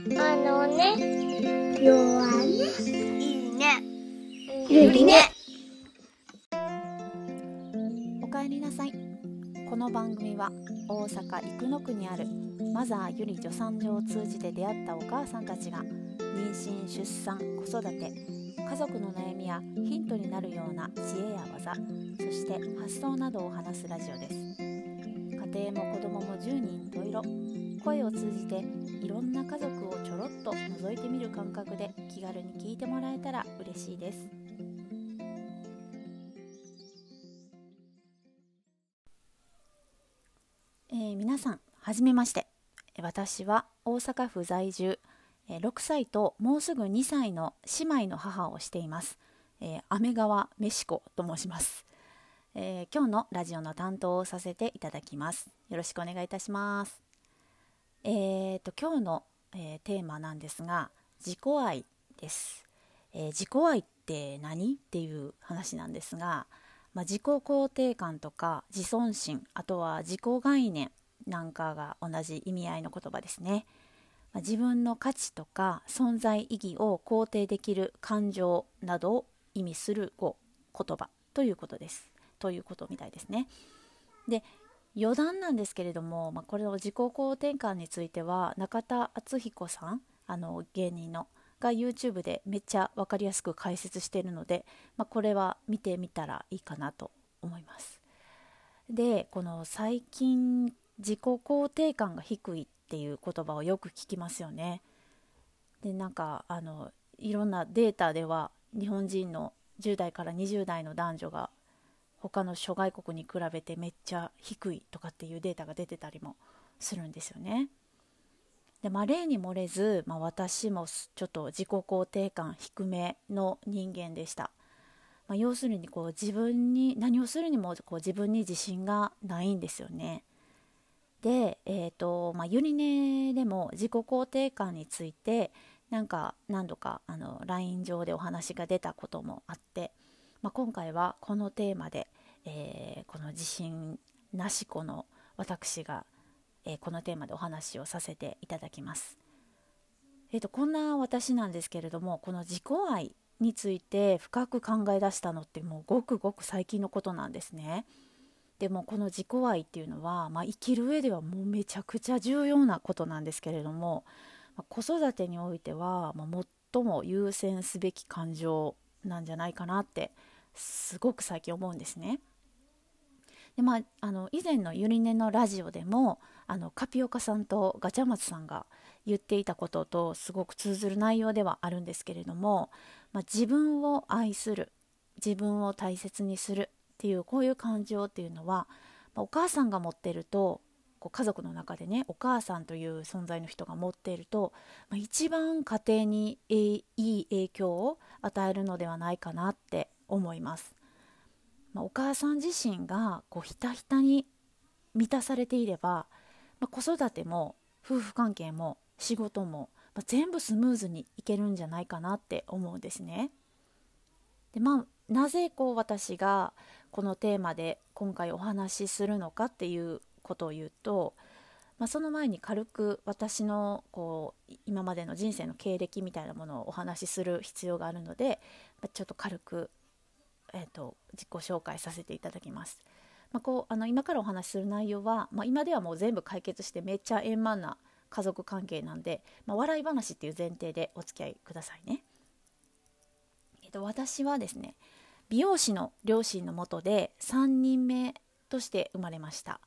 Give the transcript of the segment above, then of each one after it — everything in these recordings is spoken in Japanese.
あのね、弱ね。いいね。ゆりね。おかえりなさいこの番組は大阪生野区にあるマザーゆり助産所を通じて出会ったお母さんたちが妊娠出産子育て家族の悩みやヒントになるような知恵や技そして発想などを話すラジオです家庭も子供も10人十色声を通じていろんな家族っと覗いてみる感覚で気軽に聞いてもらえたら嬉しいです。えー皆さんはじめまして。私は大阪府在住。えー6歳ともうすぐ2歳の姉妹の母をしています、えー、雨川めしこと申します、えー今日のラジオの担当をさせていただきます。よろしくお願いいたします。えー、と今日の、えーテーマなんですが自己愛です、えー自己愛って何っていう話なんですが、まあ、自己肯定感とか自尊心あとは自己概念なんかが同じ意味合いの言葉ですね、まあ自分の価値とか存在意義を肯定できる感情などを意味する語言葉ということです。ということみたいですね。で余談なんですけれども、まあ、これの自己肯定感については中田敦彦さんあの芸人のが YouTube でめっちゃ分かりやすく解説しているので、まあ、これは見てみたらいいかなと思います。でこの最近自己肯定感が低いっていう言葉をよく聞きますよね。でなんかあのいろんなデータでは日本人の10代から20代の男女が他の諸外国に比べてめっちゃ低いとかっていうデータが出てたりもするんですよね。でまあ、例に漏れず、まあ、私もちょっと自己肯定感低めの人間でした。まあ、要するにこう自分に何をするにもこう自分に自信がないんですよね。で、えーとまあ、ゆりねでも自己肯定感についてなんか何度かあの LINE 上でお話が出たこともあって、まあ、今回はこのテーマで、えーこの自信なし子の私が、えーこのテーマでお話をさせていただきます。えー、とこんな私なんですけれどもこの自己愛について深く考え出したのってもうごくごく最近のことなんですね。でもこの自己愛っていうのは、まあ、生きる上ではもうめちゃくちゃ重要なことなんですけれども、まあ子育てにおいては、まあ、最も優先すべき感情なんじゃないかなってすごく最近思うんですね。でまあ、あの以前のゆりねのラジオでもあのカピオカさんとガチャマツさんが言っていたこととすごく通ずる内容ではあるんですけれども、まあ、自分を愛する自分を大切にするっていうこういう感情っていうのは、まあお母さんが持ってるとこう家族の中でねお母さんという存在の人が持っていると、まあ、一番家庭にいい影響を与えるのではないかなって思います。まあお母さん自身がこうひたひたに満たされていれば、まあ子育ても夫婦関係も仕事も、まあ全部スムーズにいけるんじゃないかなって思うんですね。でまあなぜこう私がこのテーマで今回お話しするのかっていうことを言うと、まあ、その前に軽く私のこう今までの人生の経歴みたいなものをお話しする必要があるので、まあちょっと軽く、えー、と自己紹介させていただきます。まあ、こうあの今からお話しする内容は、まあ、今ではもう全部解決してめっちゃ円満な家族関係なんで、まあ、笑い話っていう前提でお付き合いくださいね。えっと、私はですね美容師の両親のもとで3人目として生まれました、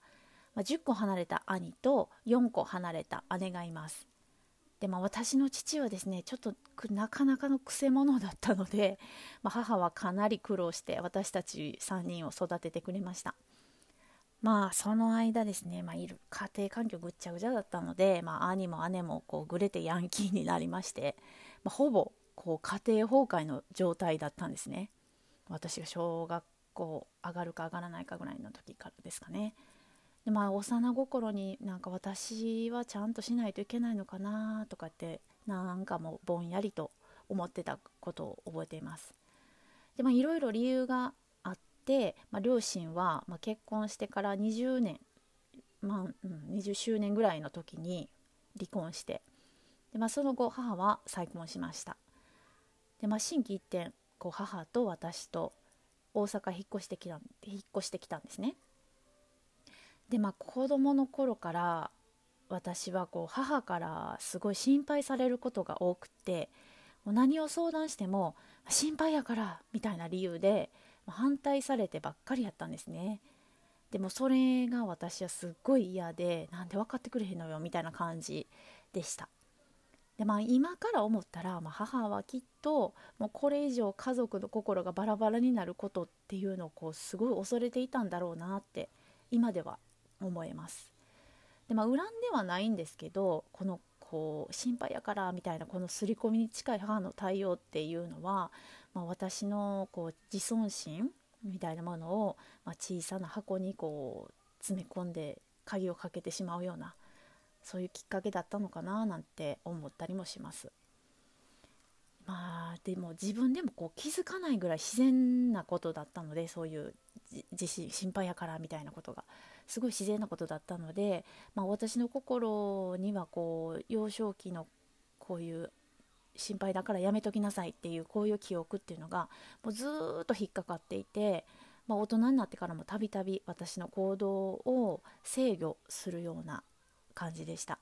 まあ、10個離れた兄と4個離れた姉がいますで、まあ、私の父はですねちょっとなかなかのくせ者だったので、まあ、母はかなり苦労して私たち3人を育ててくれました。まあその間ですね、まあ、いる家庭環境ぐっちゃぐちゃだったので、まあ、兄も姉もこうぐれてヤンキーになりまして、まあ、ほぼこう家庭崩壊の状態だったんですね。私が小学校上がるか上がらないかぐらいの時からですかね。でまあ幼心になんか私はちゃんとしないといけないのかなとかってなんかもうぼんやりと思ってたことを覚えています。でまあいろいろ理由があって、まあ、両親は、まあ、結婚してから20年、まあうん、20周年ぐらいの時に離婚してで、まあ、その後母は再婚しました。で、まあ、心機一転こう母と私と大阪引っ越してきた引っ越してきたんですね。でまあ子供の頃から私はこう母からすごい心配されることが多くてもう何を相談しても心配やからみたいな理由で反対されてばっかりやったんですね。でもそれが私はすっごい嫌でなんで分かってくれへんのよみたいな感じでした。でまあ今から思ったら、まあ、母はきっともうこれ以上家族の心がバラバラになることっていうのをこうすごい恐れていたんだろうなって今では思えますでまあ恨んではないんですけどこのこう心配やからみたいなこの刷り込みに近い母の対応っていうのは、まあ、私のこう自尊心みたいなものを、まあ、小さな箱にこう詰め込んで鍵をかけてしまうようなそういうきっかけだったのかななんて思ったりもします。まあでも自分でもこう気づかないぐらい自然なことだったのでそういう自信心配やからみたいなことがすごい自然なことだったので、まあ、私の心にはこう幼少期のこういう心配だからやめときなさいっていうこういう記憶っていうのがもうずっと引っかかっていて、まあ、大人になってからもたびたび私の行動を制御するような感じでした。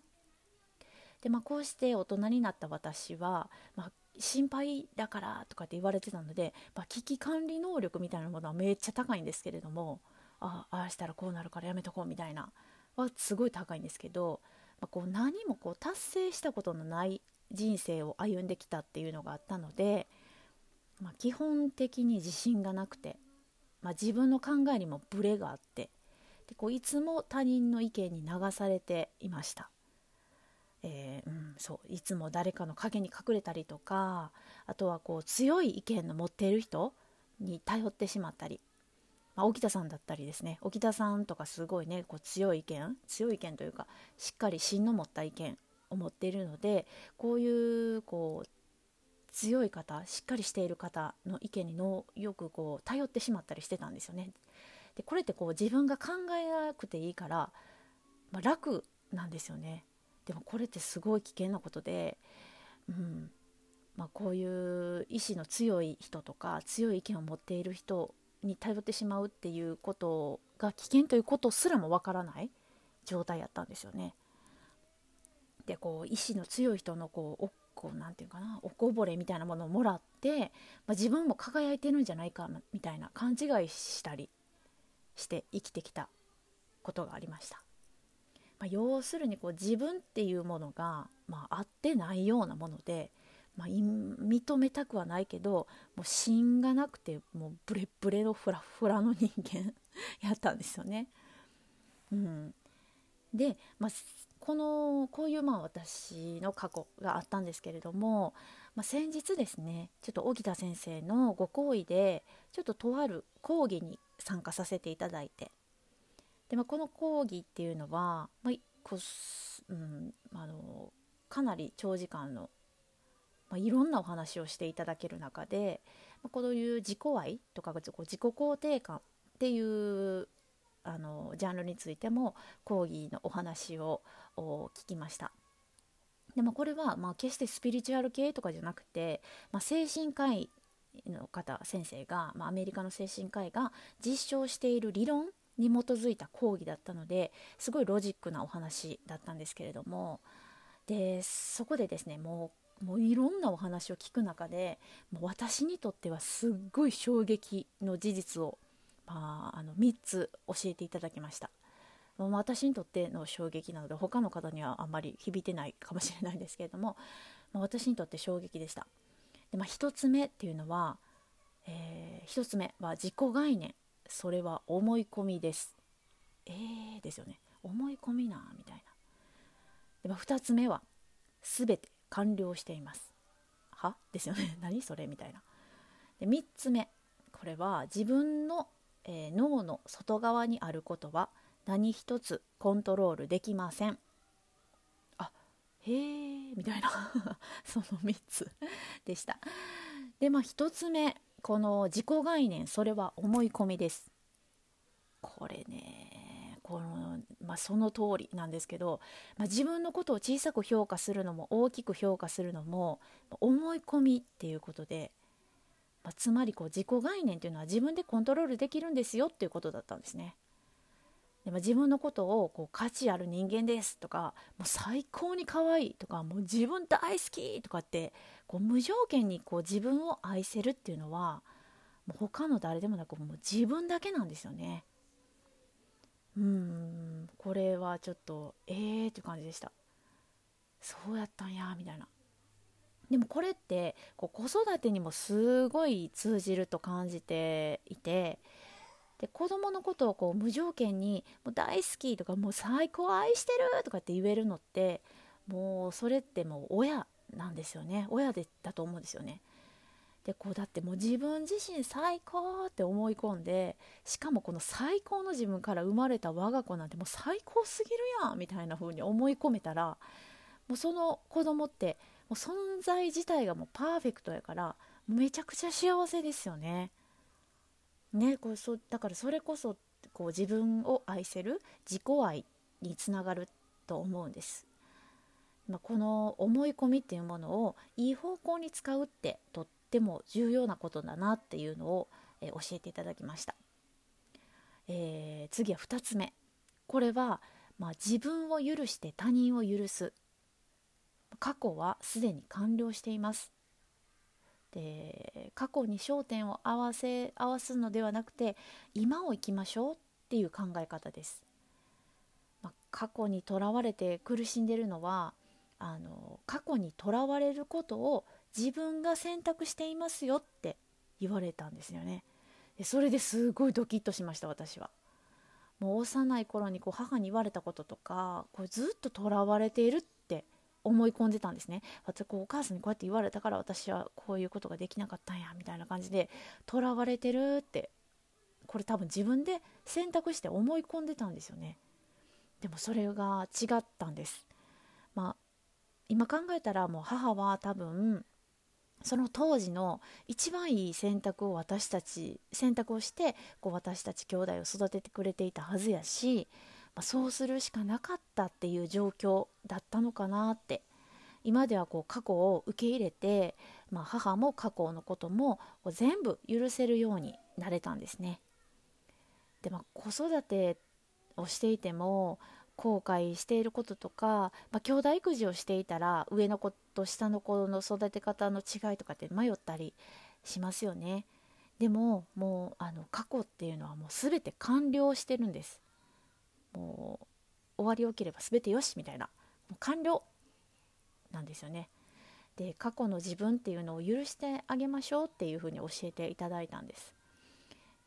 でまあ、こうして大人になった私は、まあ、心配だからとかって言われてたので、まあ、危機管理能力みたいなものはめっちゃ高いんですけれどもああしたらこうなるからやめとこうみたいなはすごい高いんですけど、まあ、こう何もこう達成したことのない人生を歩んできたっていうのがあったので、まあ、基本的に自信がなくて、まあ、自分の考えにもブレがあってでこういつも他人の意見に流されていました。えー、うん、そういつも誰かの陰に隠れたりとかあとはこう強い意見の持っている人に頼ってしまったり、まあ、沖田さんだったりですね沖田さんとかすごいねこう強い意見強い意見というかしっかり芯の持った意見思っているのでこういうこう強い方しっかりしている方の意見にのよくこう頼ってしまったりしてたんですよね。でこれってこう自分が考えなくていいから、まあ、楽なんですよね。でもこれってすごい危険なことで、うんまあ、こういう意志の強い人とか強い意見を持っている人に頼ってしまうっていうことが危険ということすらもわからない状態やったんですよね。でこう意志の強い人のこうおこうなんていうかなおこぼれみたいなものをもらって、まあ、自分も輝いてるんじゃないかみたいな勘違いしたりして生きてきたことがありました。まあ、要するにこう自分っていうものが、まあ、合ってないようなもので、まあ、認めたくはないけどもう芯がなくてもうブレブレのフラフラの人間 やったんですよね。うん、で、まあ、このこういうまあ私の過去があったんですけれども、まあ、先日ですねちょっと荻田先生のご好意でちょっととある講義に参加させていただいてで、まあ、この講義っていうのは、まあこうんあのかなり長時間の、まあ、いろんなお話をしていただける中で、まあ、こういう自己愛とか自己肯定感っていうあのジャンルについても講義のお話を聞きました。でもこれはまあ決してスピリチュアル系とかじゃなくて、まあ、精神科医の方先生が、まあ、アメリカの精神科医が実証している理論に基づいた講義だったのですごいロジックなお話だったんですけれどもでそこでですねもうもういろんなお話を聞く中でもう私にとってはすっごい衝撃の事実をまあ、あの3つ教えていただきました。私にとっての衝撃なので他の方にはあんまり響いてないかもしれないですけれども、ま、私にとって衝撃でした。でまあ、1つ目っていうのは、えー、1つ目は自己概念それは思い込みです。えー、ですよね思い込みなみたいな。でまあ、2つ目は全て完了しています。は？ですよね 何それ？みたいな。で3つ目これは自分のえー、脳の外側にあることは何一つコントロールできません。あへえみたいな その3つでした。でまあ1つ目この自己概念それは思い込みです。これねこの、まあ、その通りなんですけど、まあ、自分のことを小さく評価するのも大きく評価するのも思い込みっていうことで、まあ、つまりこう自己概念っていうのは自分でコントロールできるんですよっていうことだったんですね。でも自分のことをこう価値ある人間ですとかもう最高に可愛いとかもう自分大好きとかってこう無条件にこう自分を愛せるっていうのはもう他の誰でもなくもう自分だけなんですよね。うんこれはちょっとえーっていう感じでしたそうやったんやみたいなでもこれってこう子育てにもすごい通じると感じていてで子供のことをこう無条件に「もう大好き」とか「もう最高愛してる」とかって言えるのってもうそれってもう親なんですよね親でだと思うんですよね。でこうだってもう自分自身最高って思い込んでしかもこの最高の自分から生まれた我が子なんてもう最高すぎるやんみたいな風に思い込めたらもうその子供ってもう存在自体がもうパーフェクトやからめちゃくちゃ幸せですよね。ねこうそだからそれこそこう自分を愛せる自己愛につながると思うんです。まあ、この思い込みっていうものをいい方向に使うってとっても重要なことだなっていうのを、えー、教えていただきました、えー、次は2つ目。これは、まあ、自分を許して他人を許す。過去はすでに完了しています。で過去に焦点を合わせ合わすのではなくて今を生きましょうっていう考え方です、まあ、過去にとらわれて苦しんでるのはあの過去にとらわれることを自分が選択していますよって言われたんですよね。でそれですごいドキッとしました私は。もう幼い頃にこう母に言われたこととかこれずっととらわれているって思い込んでたんですね。私こうお母さんにこうやって言われたから私はこういうことができなかったんやみたいな感じでとらわれてるってこれ多分自分で選択して思い込んでたんですよね。でもそれが違ったんです。まあ今考えたらもう母は多分その当時の一番いい選択を私たち選択をしてこう私たち兄弟を育ててくれていたはずやし、まあ、そうするしかなかったっていう状況だったのかなって今ではこう過去を受け入れて、まあ、母も過去のこともこう全部許せるようになれたんですね。でまあ、子育てをしていても後悔していることとか、まあ、兄弟育児をしていたら上の子と下の子の育て方の違いとかって迷ったりしますよね。でももうあの過去っていうのはもう全て完了してるんです。もう終わりよければ全てよしみたいなもう完了なんですよね。で過去の自分っていうのを許してあげましょうっていうふうに教えていただいたんです。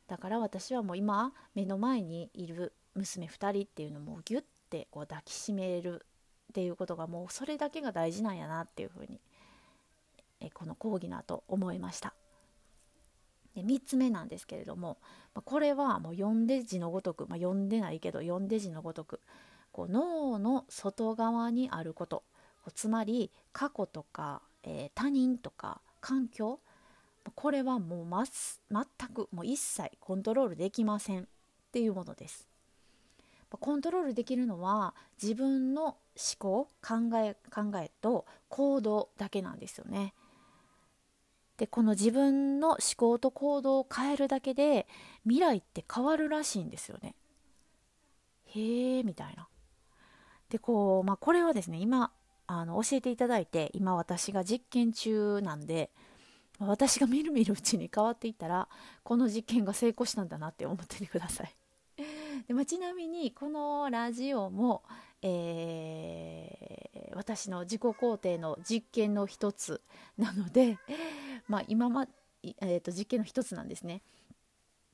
だから私はもう今目の前にいる娘2人っていうのもギュッってこう抱きしめるっていうことがもうそれだけが大事なんやなっていうふうにえこの講義の後思いました。で3つ目なんですけれども、ま、これはもう読んで字のごとく、まあ、読んでないけど読んで字のごとくこう脳の外側にあることつまり過去とか、えー、他人とか環境これはもう、ます、全くもう一切コントロールできませんっていうものです。コントロールできるのは自分の思考考え考えと行動だけなんですよね。でこの自分の思考と行動を変えるだけで未来って変わるらしいんですよね。へえみたいな。でこう、まあ、これはですね今あの教えていただいて今私が実験中なんで私がみるみるうちに変わっていったらこの実験が成功したんだなって思っててください。ちなみにこのラジオも、えー、私の自己肯定の実験の一つなので、まあ、今ま、えー、と実験の一つなんですね。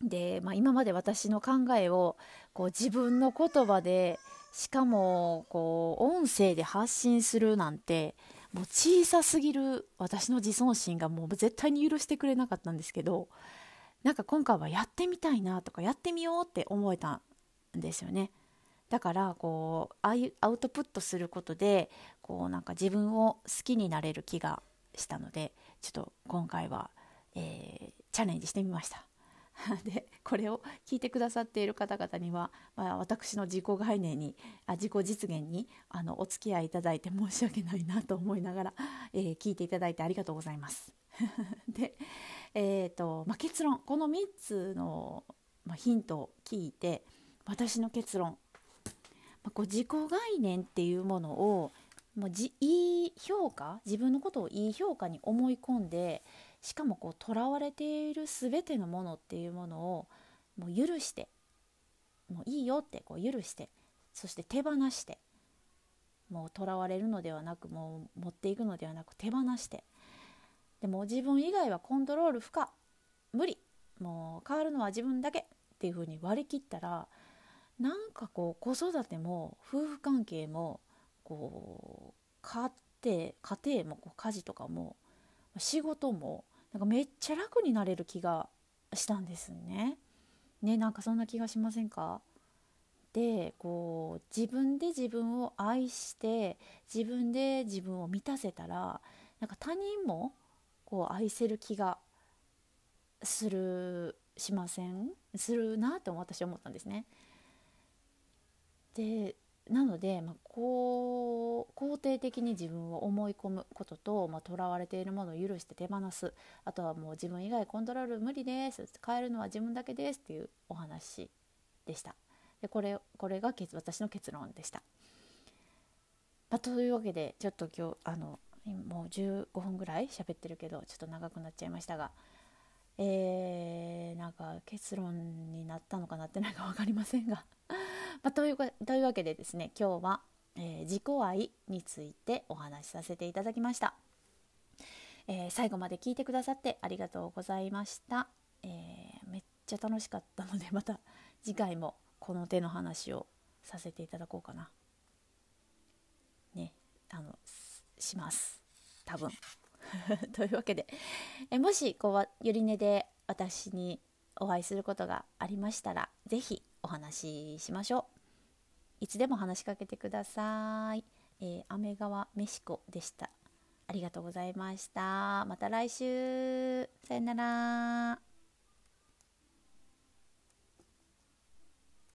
で、まあ、今まで私の考えをこう自分の言葉でしかもこう音声で発信するなんてもう小さすぎる私の自尊心がもう絶対に許してくれなかったんですけどなんか今回はやってみたいなとかやってみようって思えたですよね。だからこうアウトプットすることでこうなんか自分を好きになれる気がしたのでちょっと今回は、えー、チャレンジしてみました。でこれを聞いてくださっている方々には、まあ、私の自己概念にあ自己実現にあのお付き合いいただいて申し訳ないなと思いながら、えー、聞いていただいてありがとうございます。で、えーとまあ、結論この3つの、まあ、ヒントを聞いて私の結論、まあ、こう自己概念っていうものをもうじいい評価自分のことをいい評価に思い込んでしかもこう囚われている全てのものっていうものをもう許してもういいよってこう許してそして手放してもう囚われるのではなくもう持っていくのではなく手放してでも自分以外はコントロール不可無理もう変わるのは自分だけっていうふうに割り切ったらなんかこう子育ても夫婦関係もこう家庭家庭もこう家事とかも仕事もなんかめっちゃ楽になれる気がしたんですね。ねなんかそんな気がしませんか？でこう自分で自分を愛して自分で自分を満たせたらなんか他人もこう愛せる気がするしません？するなって私は思ったんですね。でなので、まあ、こう肯定的に自分を思い込むこととまあ、われているものを許して手放す。あとはもう自分以外コントロール無理です。変えるのは自分だけですっていうお話でした。でこれこれが私の結論でした、まあ、というわけでちょっと今日あのもう15分ぐらい喋ってるけどちょっと長くなっちゃいましたがえー、なんか結論になったのかなってないか分かりませんが。まあ、というというわけでですね今日は、えー、自己愛についてお話しさせていただきました、えー、最後まで聞いてくださってありがとうございました、えー、めっちゃ楽しかったので また次回もこの手の話をさせていただこうかな。ねあのします。多分。というわけでえもしこうゆりねで私にお会いすることがありましたら是非お話ししましょう。いつでも話しかけてください、えー、雨川メシコでした。ありがとうございました。また来週。さよなら。